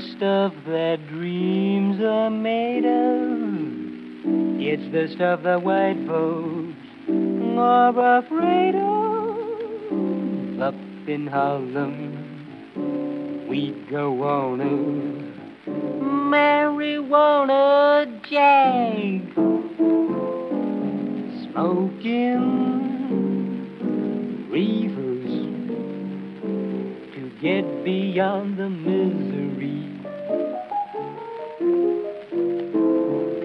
stuff that dreams are made of. It's the stuff that white folks are afraid of. Up in Harlem, we go on a marijuana jag, smoking reefers to get beyond the misery.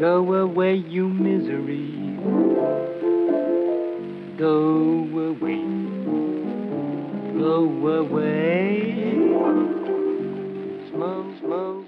Go away, you misery. Go away. Go away. Smoke, smoke,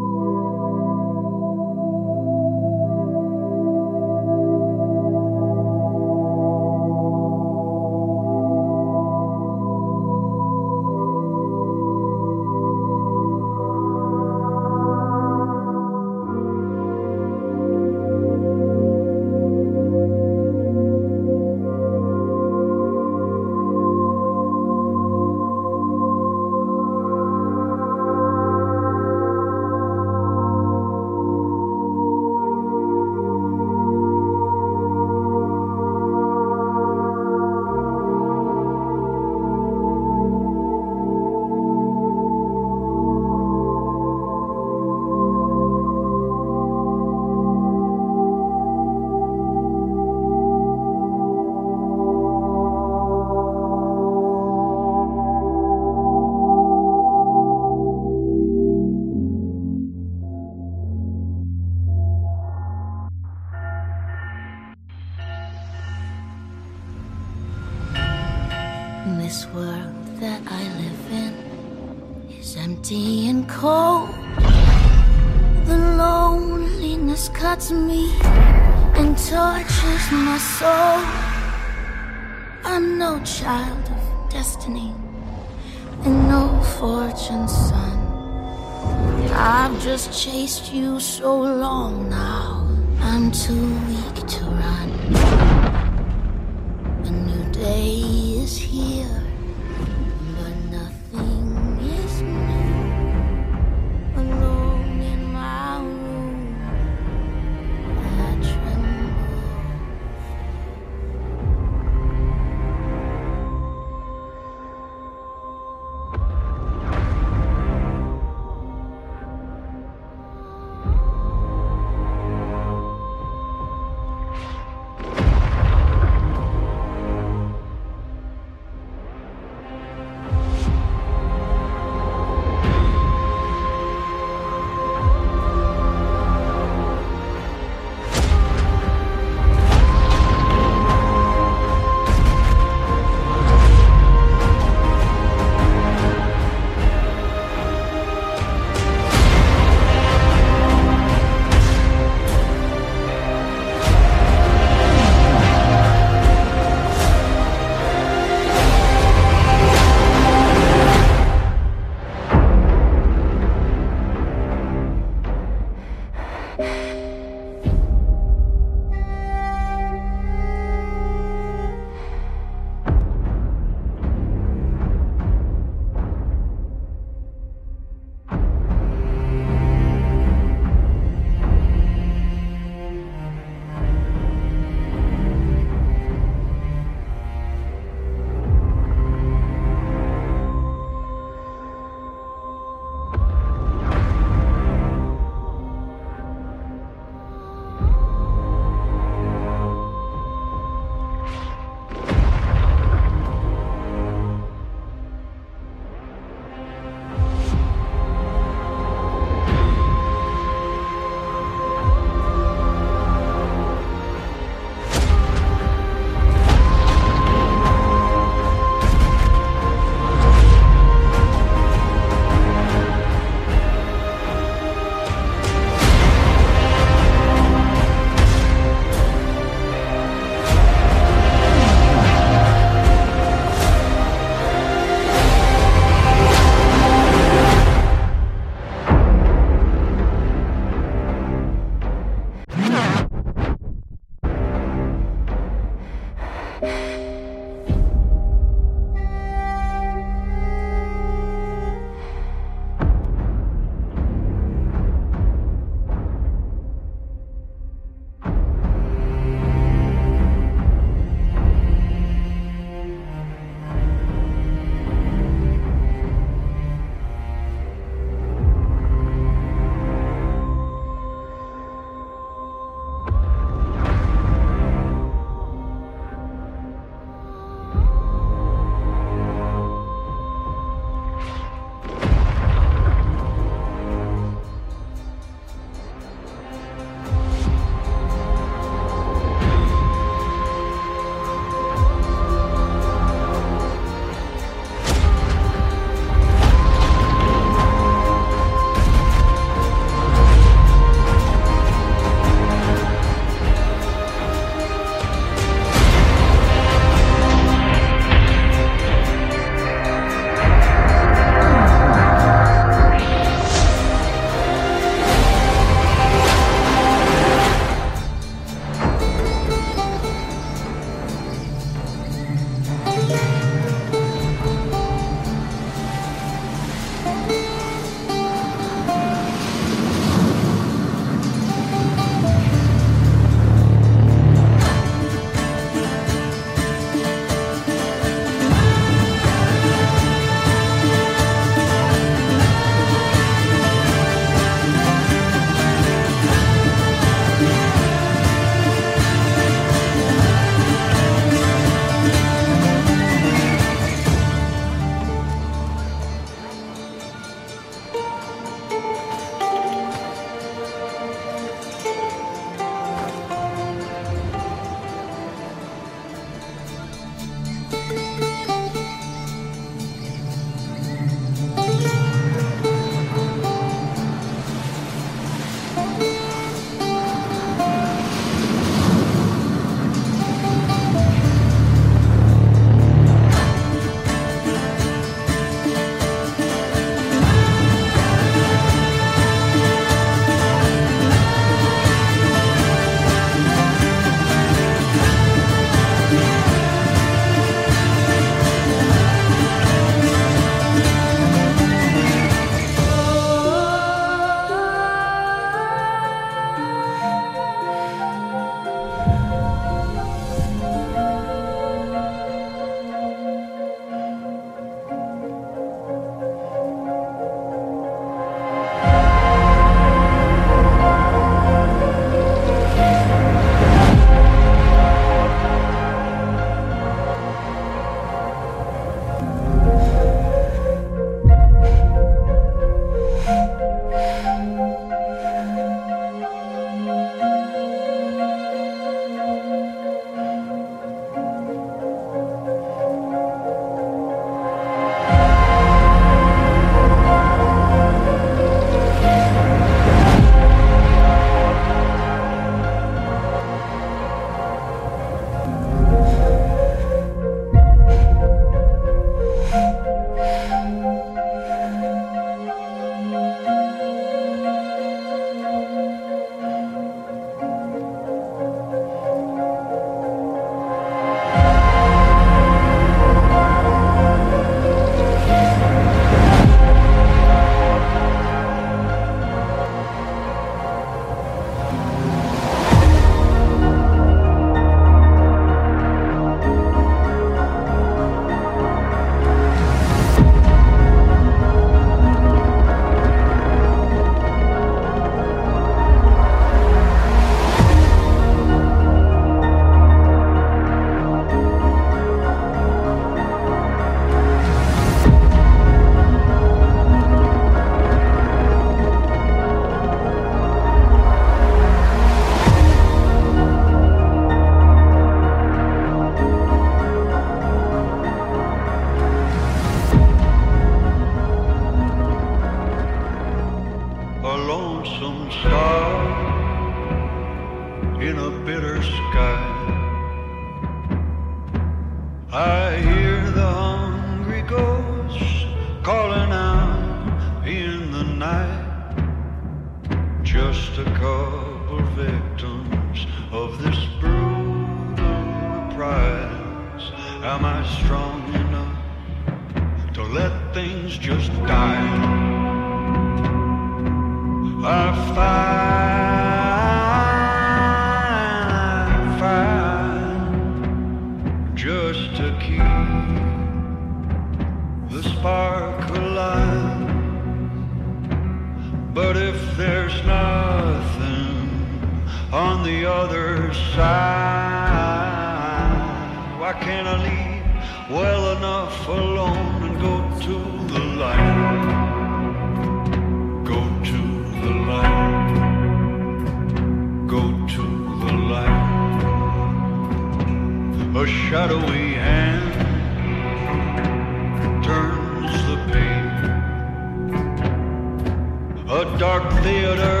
a dark theater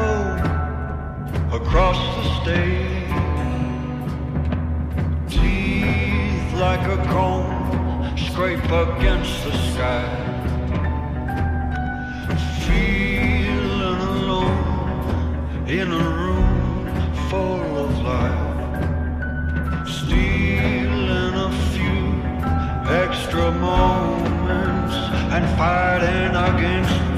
oh, across the stage. Teeth like a comb scrape against the sky. Feeling alone in a room full of life. Stealing a few extra moments and fighting against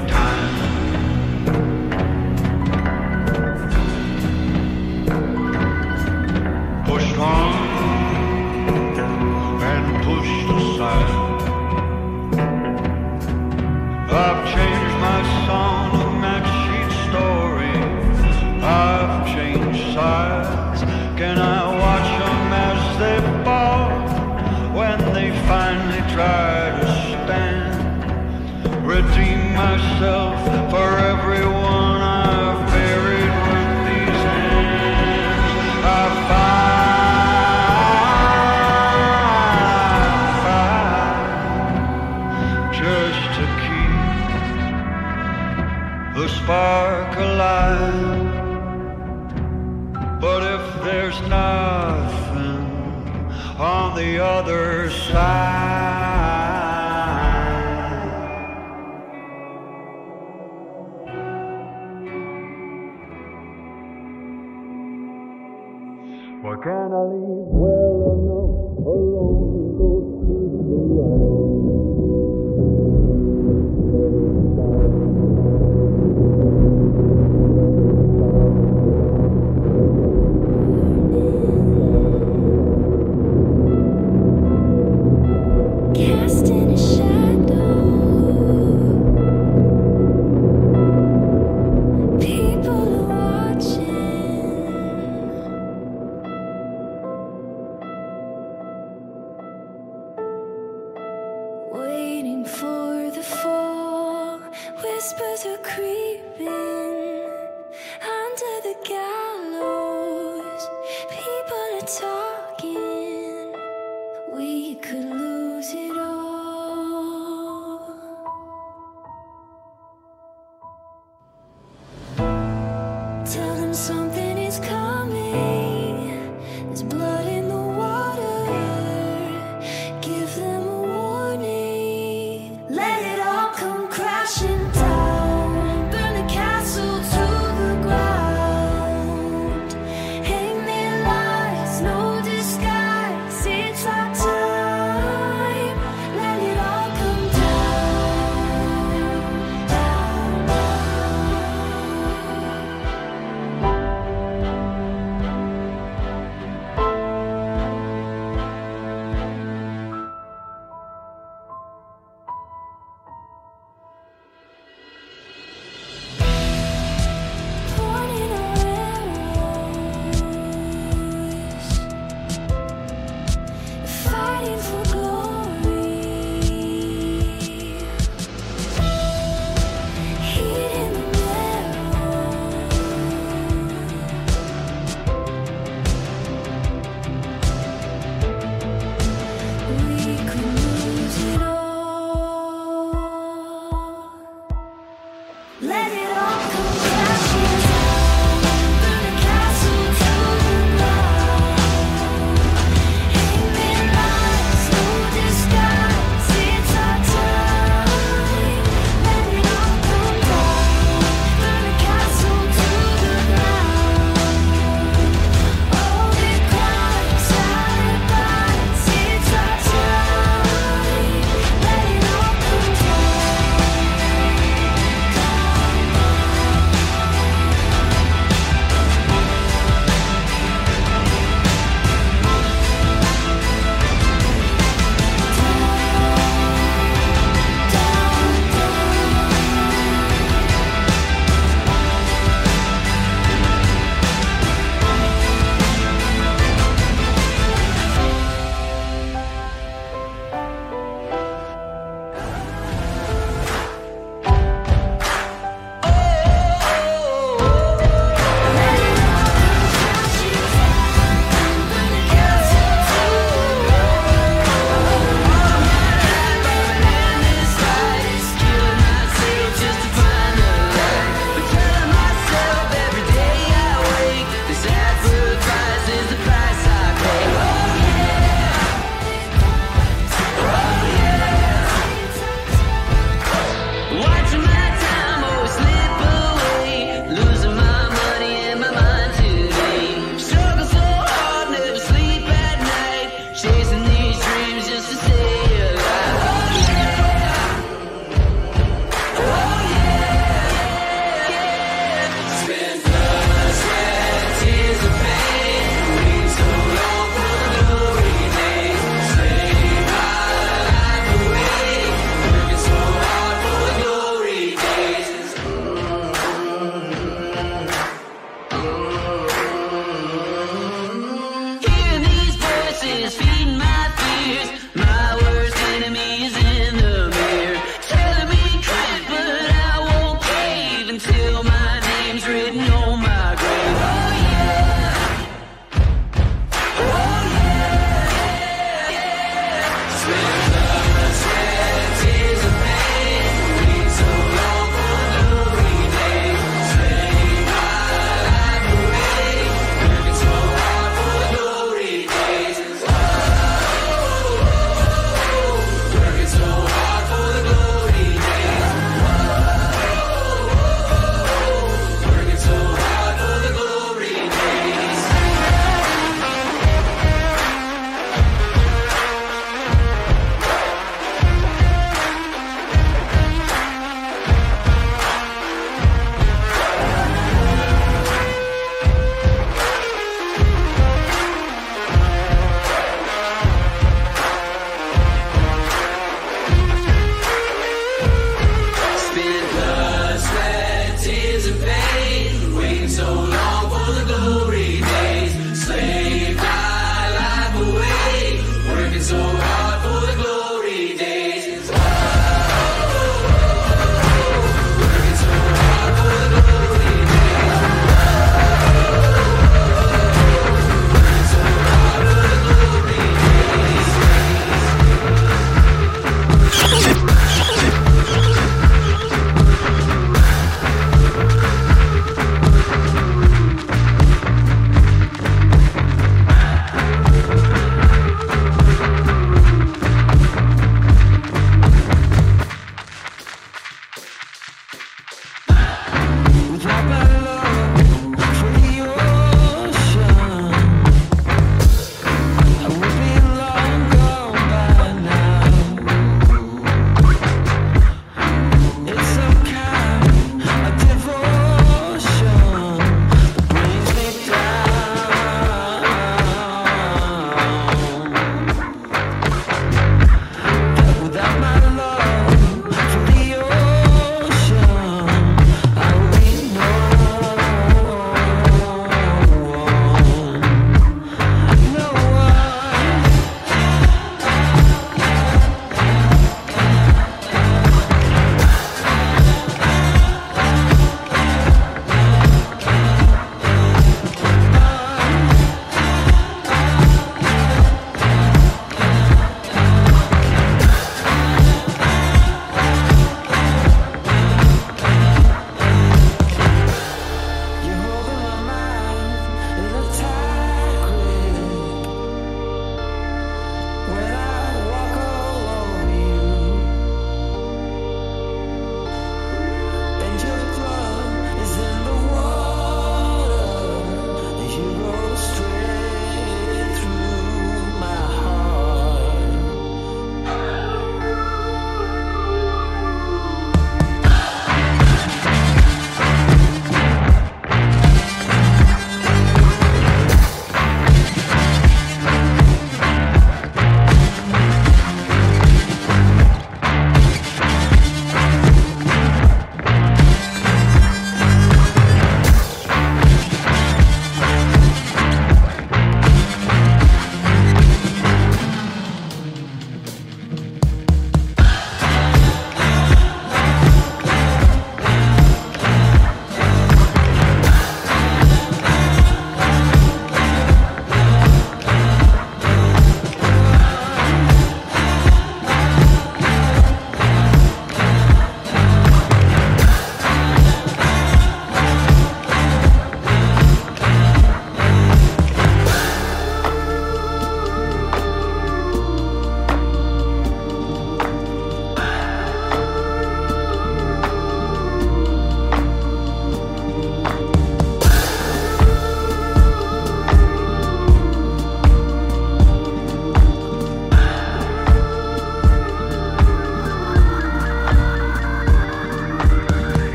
and pushed aside. I've changed my song to match each story. I've changed sides. Can I watch them as they fall when they finally try to stand? Redeem myself for everyone. spark alive. But if there's nothing on the other side, why can't I leave?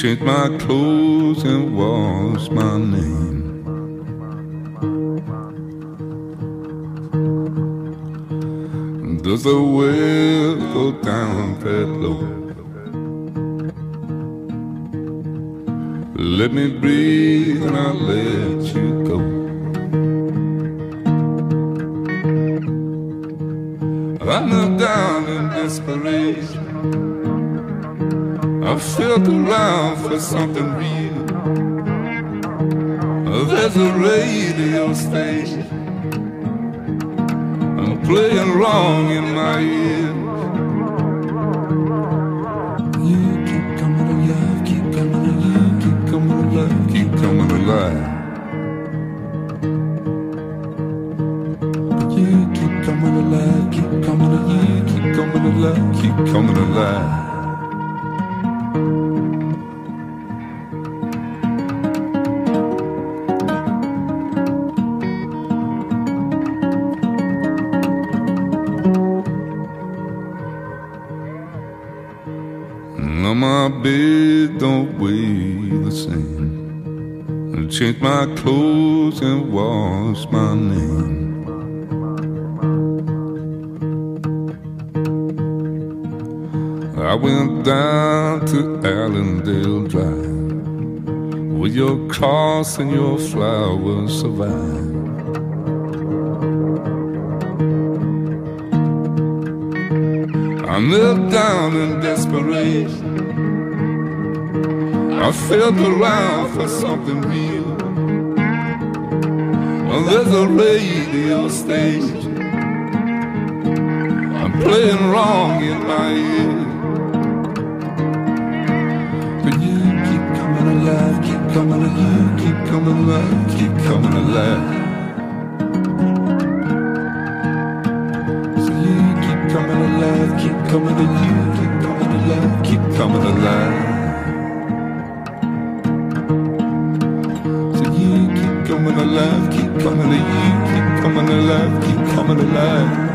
Change my clothes and wash my name. Does the well go down that low? Let me breathe and I'll let you Felt around for something real. There's a radio station. I'm playing wrong your cross and your flowers survive. I knelt down in desperation. I felt around for something real. Well, there's a radio station. I'm playing wrong in my ear. Coming alive, keep coming alive, keep coming alive. So you keep coming alive, keep coming alive, keep coming alive, keep coming alive. So you keep coming alive, keep coming alive, keep coming alive, keep coming alive.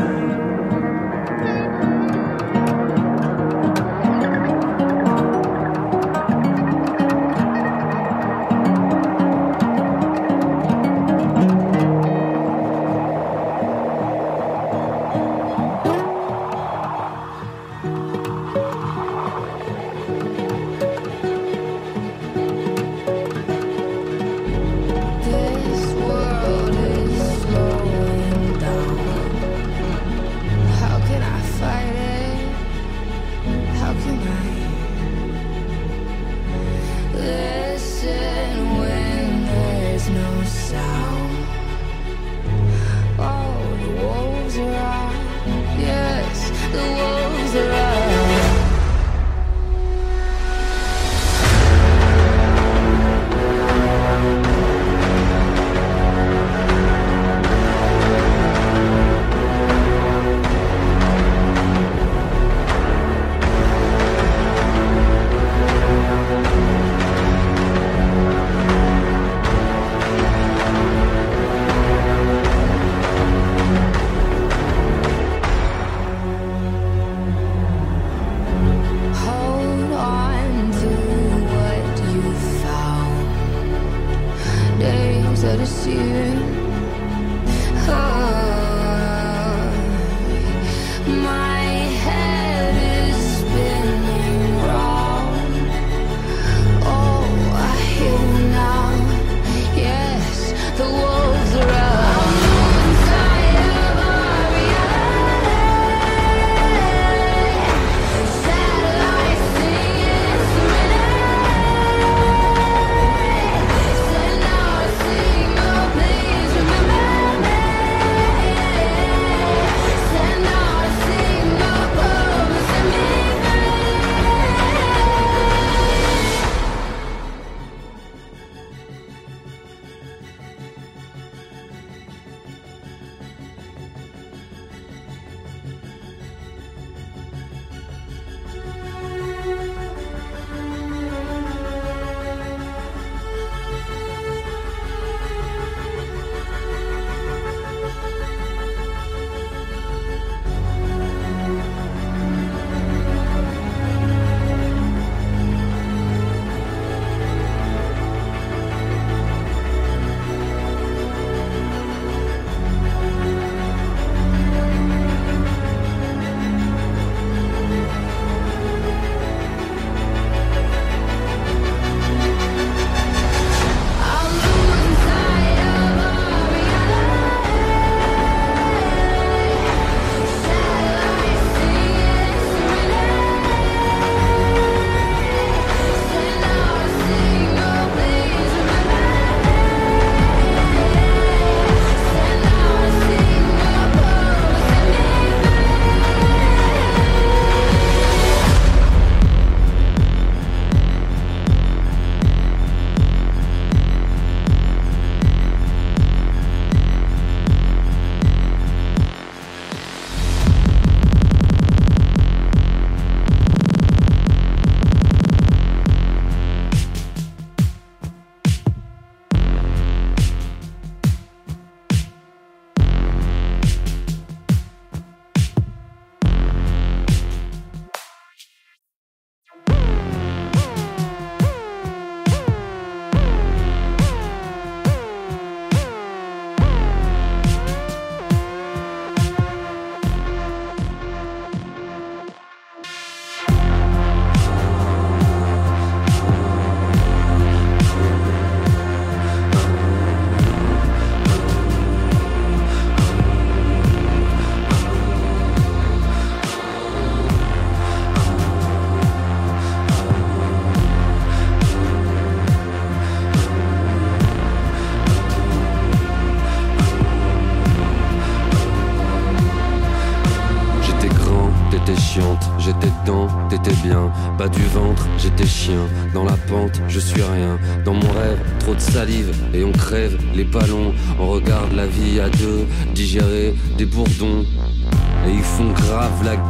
Dans la pente, je suis rien. Dans mon rêve, trop de salive et on crève les ballons. On regarde la vie à deux, digérer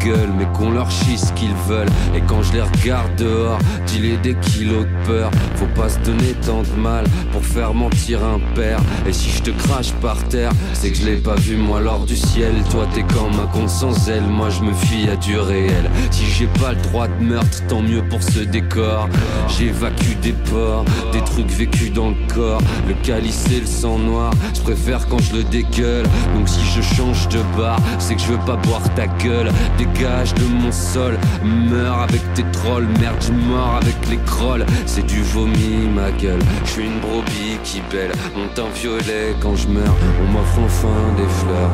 mais qu'on leur chie ce qu'ils veulent. Et quand je les regarde dehors, dis des kilos de peur. Faut pas se donner tant de mal pour faire mentir un père. Et si je te crache par terre, c'est que je l'ai pas vu moi lors du ciel. Toi t'es comme un con sans elle, moi je me fie à du réel. Si j'ai pas le droit de meurtre, tant mieux pour ce décor. J'évacue des porcs, des trucs vécus dans le corps. Le calice et le sang noir, je préfère quand je le dégueule. Donc si je change de bar, c'est que je veux pas boire ta gueule. Dégage de mon sol, meurs avec tes trolls. Merde, je mort avec les crolls. C'est du vomi, ma gueule. Je suis une brebis qui belle, monte un violet quand je meurs. On m'offre enfin des fleurs.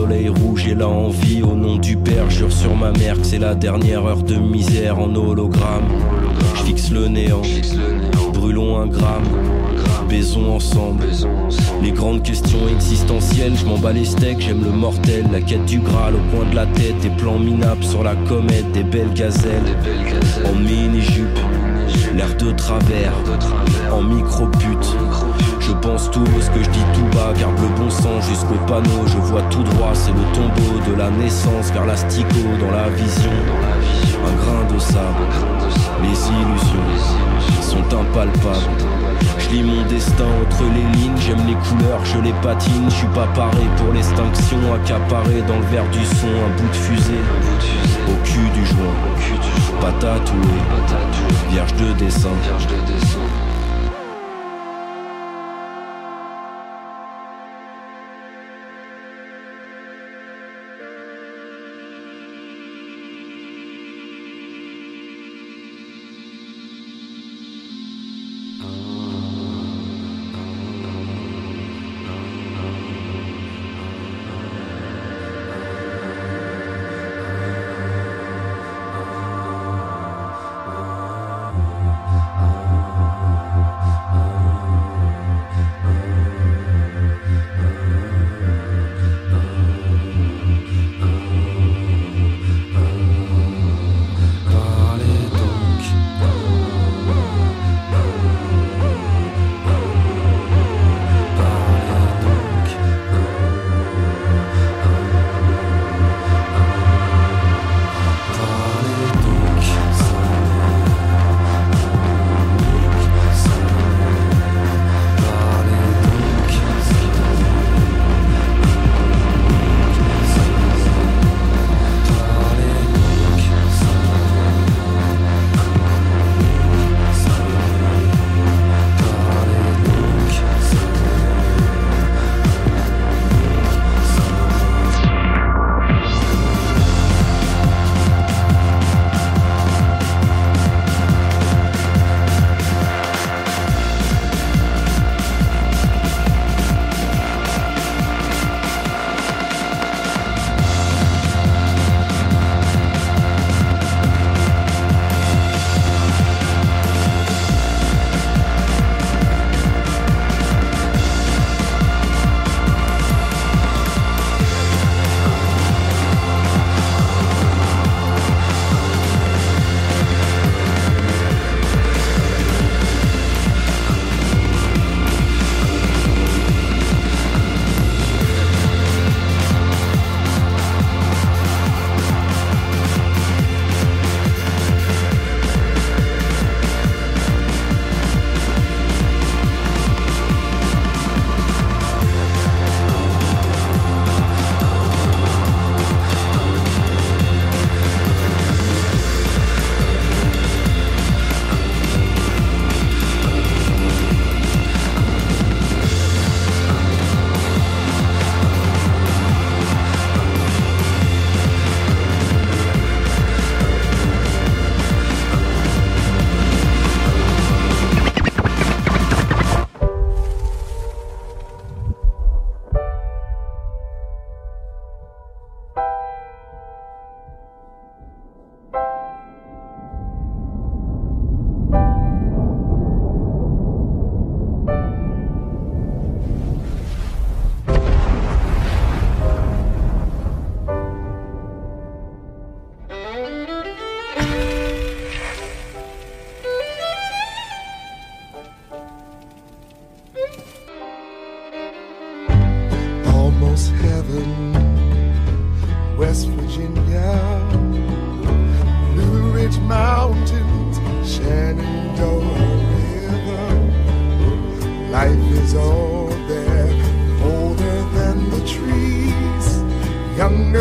Soleil rouge et la envie. Au nom du Père, jure sur ma mère que c'est la dernière heure de misère en hologramme. Je fixe le néant, brûlons un gramme, baisons ensemble. Les grandes questions existentielles, je m'en bats les steaks, j'aime le mortel, la quête du Graal au coin de la tête, des plans minables sur la comète, des belles gazelles, en mini-jupe, l'air de travers, en micro-pute. Je pense tout ce que je dis tout bas, garde le bon sens jusqu'au panneau. Je vois tout droit, c'est le tombeau de la naissance, vers l'astico dans la vision. Un grain de sable, les illusions sont impalpables. Je lis mon destin entre les lignes, j'aime les couleurs, je les patine. Je suis pas paré pour l'extinction, accaparé dans le verre du son, un bout de fusée au cul du joint, pas tatoué, vierge de dessin. Younger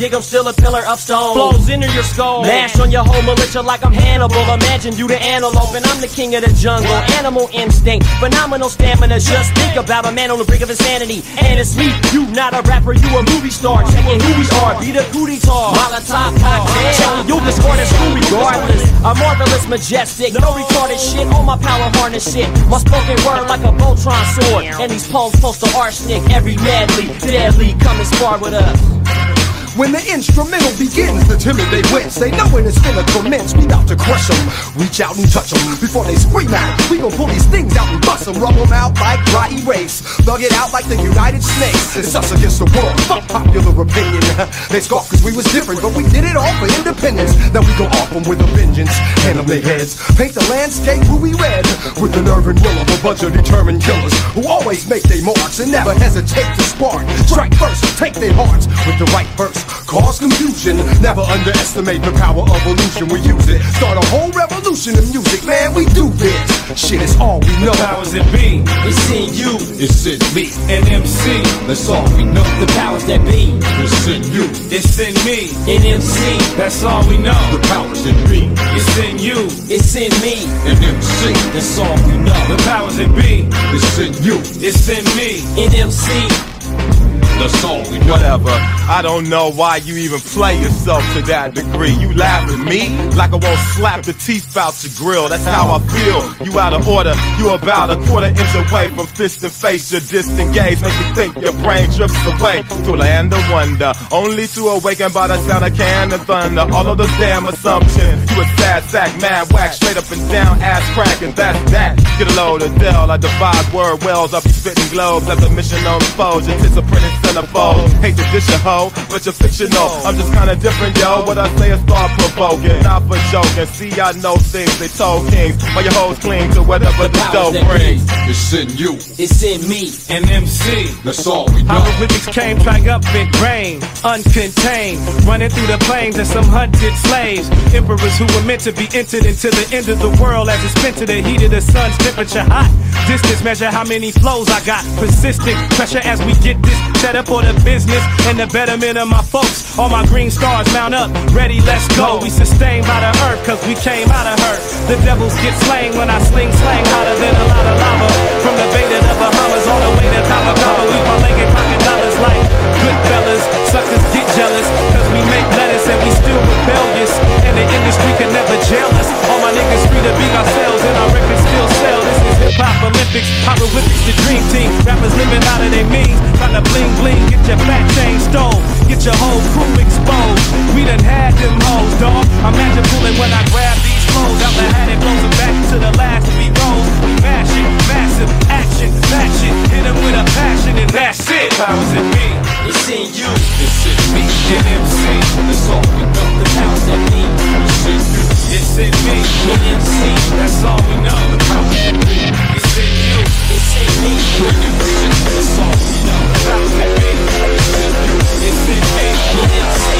Dig, I'm still a pillar of stone. Flows into your skull, mash on your whole militia like I'm Hannibal. Imagine you the antelope, and I'm the king of the jungle. Animal instinct, phenomenal stamina. Just think about a man on the brink of insanity. And it's me, you not a rapper, you a movie star. Checking who we are, be the cootie tar. Molotov cocktail, you can score this school regardless. A marvelous, majestic, no retarded shit on my power harness shit. My spoken word like a Voltron sword. And these poems post to arsenic, every madly, deadly, come and spar with us. When the instrumental begins, the timid they wince. They know when it's finna commence. We bout to crush them. Reach out and touch them before they scream out. We gon' pull these things out and bust them. Rub them out like dry erase. Thug it out like the United States. It's us against the world. Fuck popular opinion. They scoff cause we was different, but we did it all for independence. Now we go off them with a vengeance. Hand them their heads. Paint the landscape ruby red. With the nerve and will of a bunch of determined killers who always make their marks and never hesitate to spark. Take their hearts with the right verse. Cause confusion. Never underestimate the power of illusion. We use it. Start a whole revolution in music, man. We do this. Shit is all we know. powers that be. It's in you, It's in me. And MC. That's all we know. the powers that be. It's in you. It's in me. In MC, That's all we know. The powers that be It's in you. it's in me. and MC. That's all we know. The powers that be. It's in you. It's in me. In MC, That's all we. Whatever. I don't know why you even play yourself to that degree. You laugh at me like I won't slap the teeth out your grill. That's how I feel. You out of order. You about a quarter inch away from fist and face. You're disengaged. Make you think your brain drifts away to land of wonder. Only to awaken by the sound of cannon thunder. All of those damn assumptions. You a sad sack, mad whack, straight up and down, ass crack, and that's that. Get a load of Del, I devise word wells, I'll be spitting globes as a mission on foes, anticipating centerfold. Hate to dish a hoe, but you're fictional. I'm just kinda different, yo. What I say is thought provoking, not for joking. See, I know things they told kings, while your hoes cling to whatever the dough brings. It's in you, It's in me. An MC. that's all we know. Hieroglyphics came triumphant reign, uncontained, running through the plains as some hunted slaves. Emperors who were meant to be entered into the end of the world as it's spent to the heat of the sun's temperature hot. Distance measure how many flows I got. Persistent pressure as we get this set up for the business and the betterment of my folks. All my green stars mount up, ready, let's go. We sustained by the earth cause we came out of her. The devils get slain when I sling slang hotter than a lot of lava. From the Bay to the Bahamas all the way to Cabo. We parlay pocket dollars like good fellas. Suckers get jealous cause we make lettuce and we still rebellious. And the industry can never jail us. All my niggas free to be ourselves and our records still sell. This is hip hop Olympics, hieroglyphics, the dream team. Rappers living out of their means, trying to bling bling, get your fat chain stole, get your whole crew exposed. We done had them hoes, dog. Imagine pulling when I grab these flows out the hat and blows them back to the last three rows. We mash it, massive action, shit. Hit 'em with a passion and that's it. Powers in me, It's in you. It's in me, an MC. that's all we know. The powers that be. It's in you, It's in me, An MC. that's all we know. The power in me. It's in you, It's in me. and MC. that's all we know. powers in me. It's in me. An MC.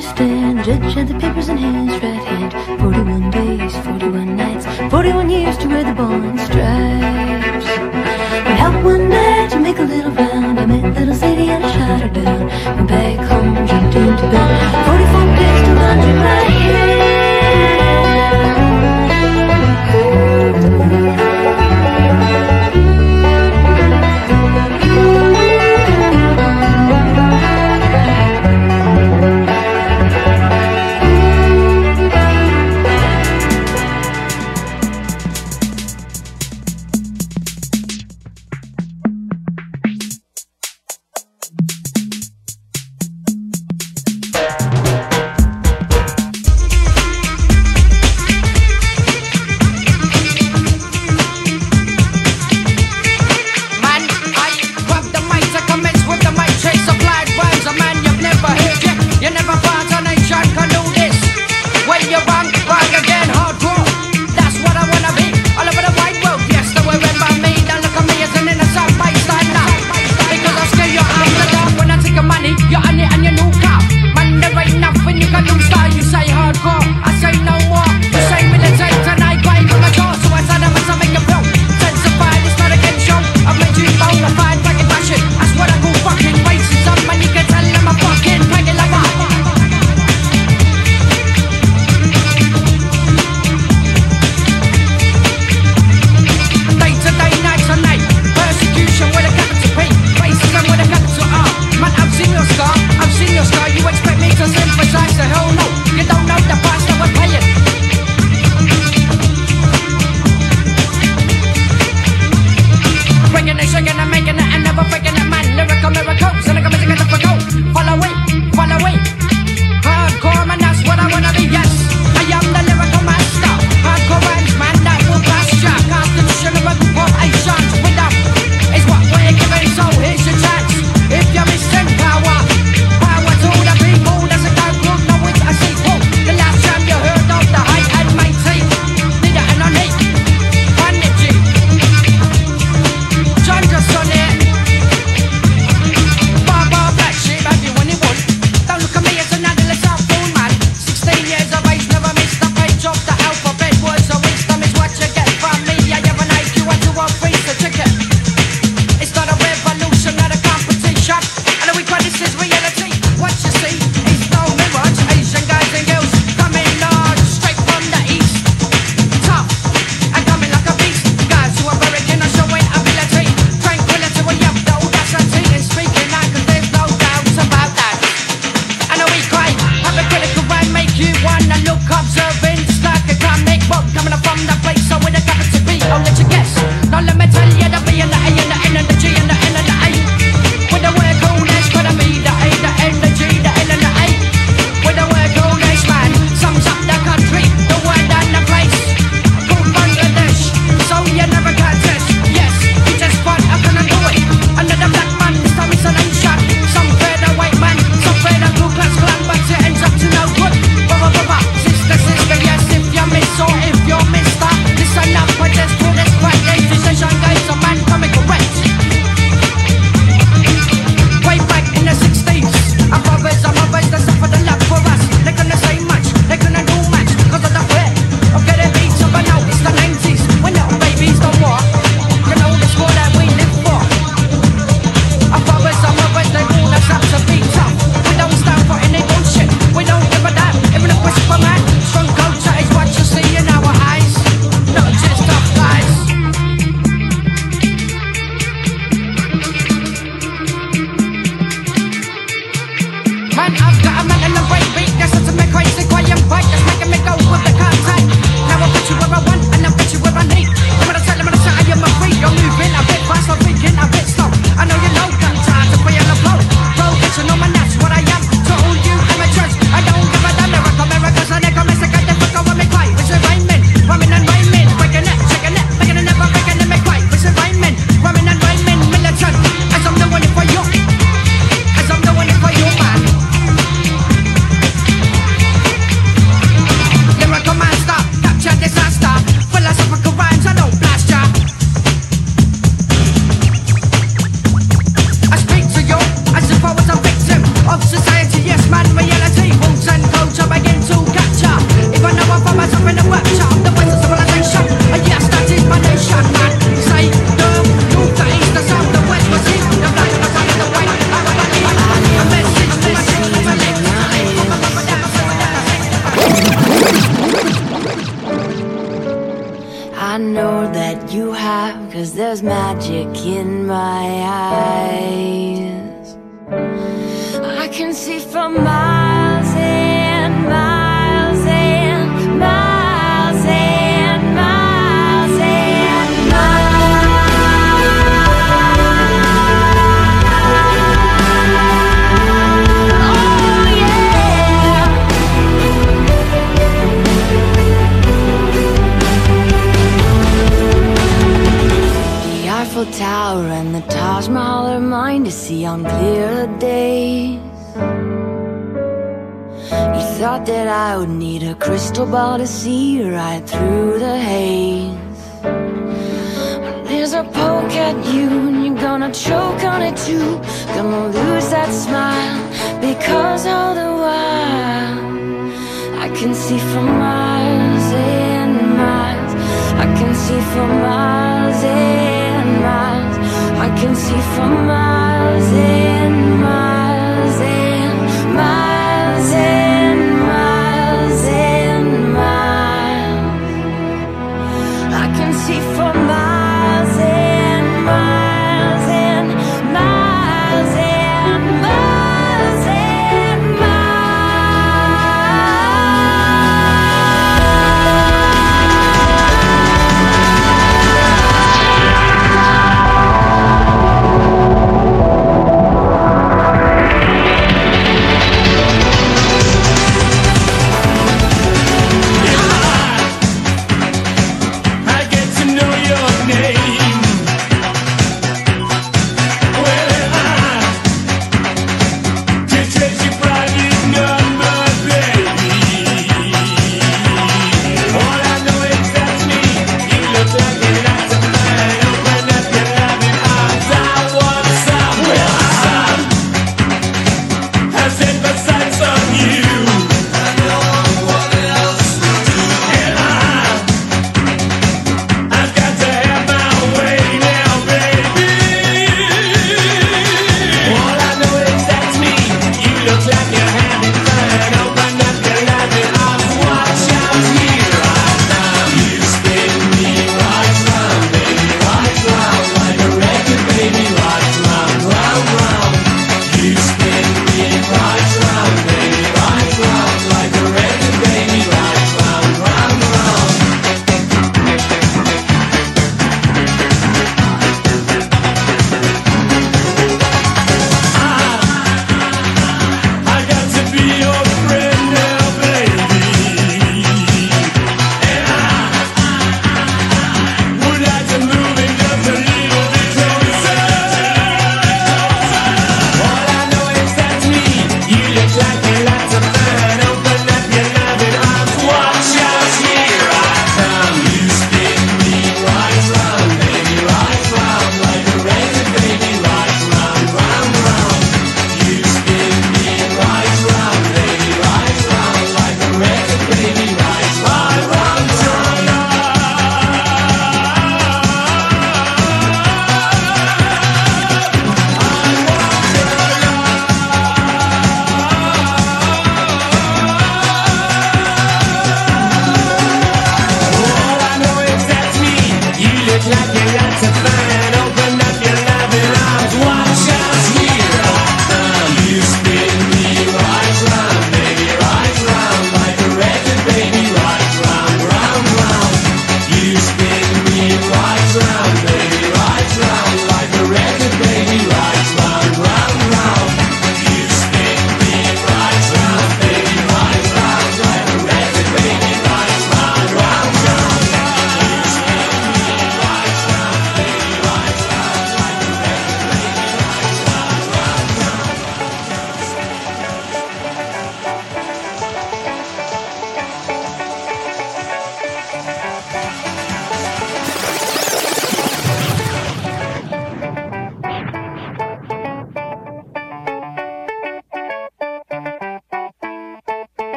stand. Judge had the papers in his right hand. Forty-one days, forty-one nights, forty-one years to wear the bond.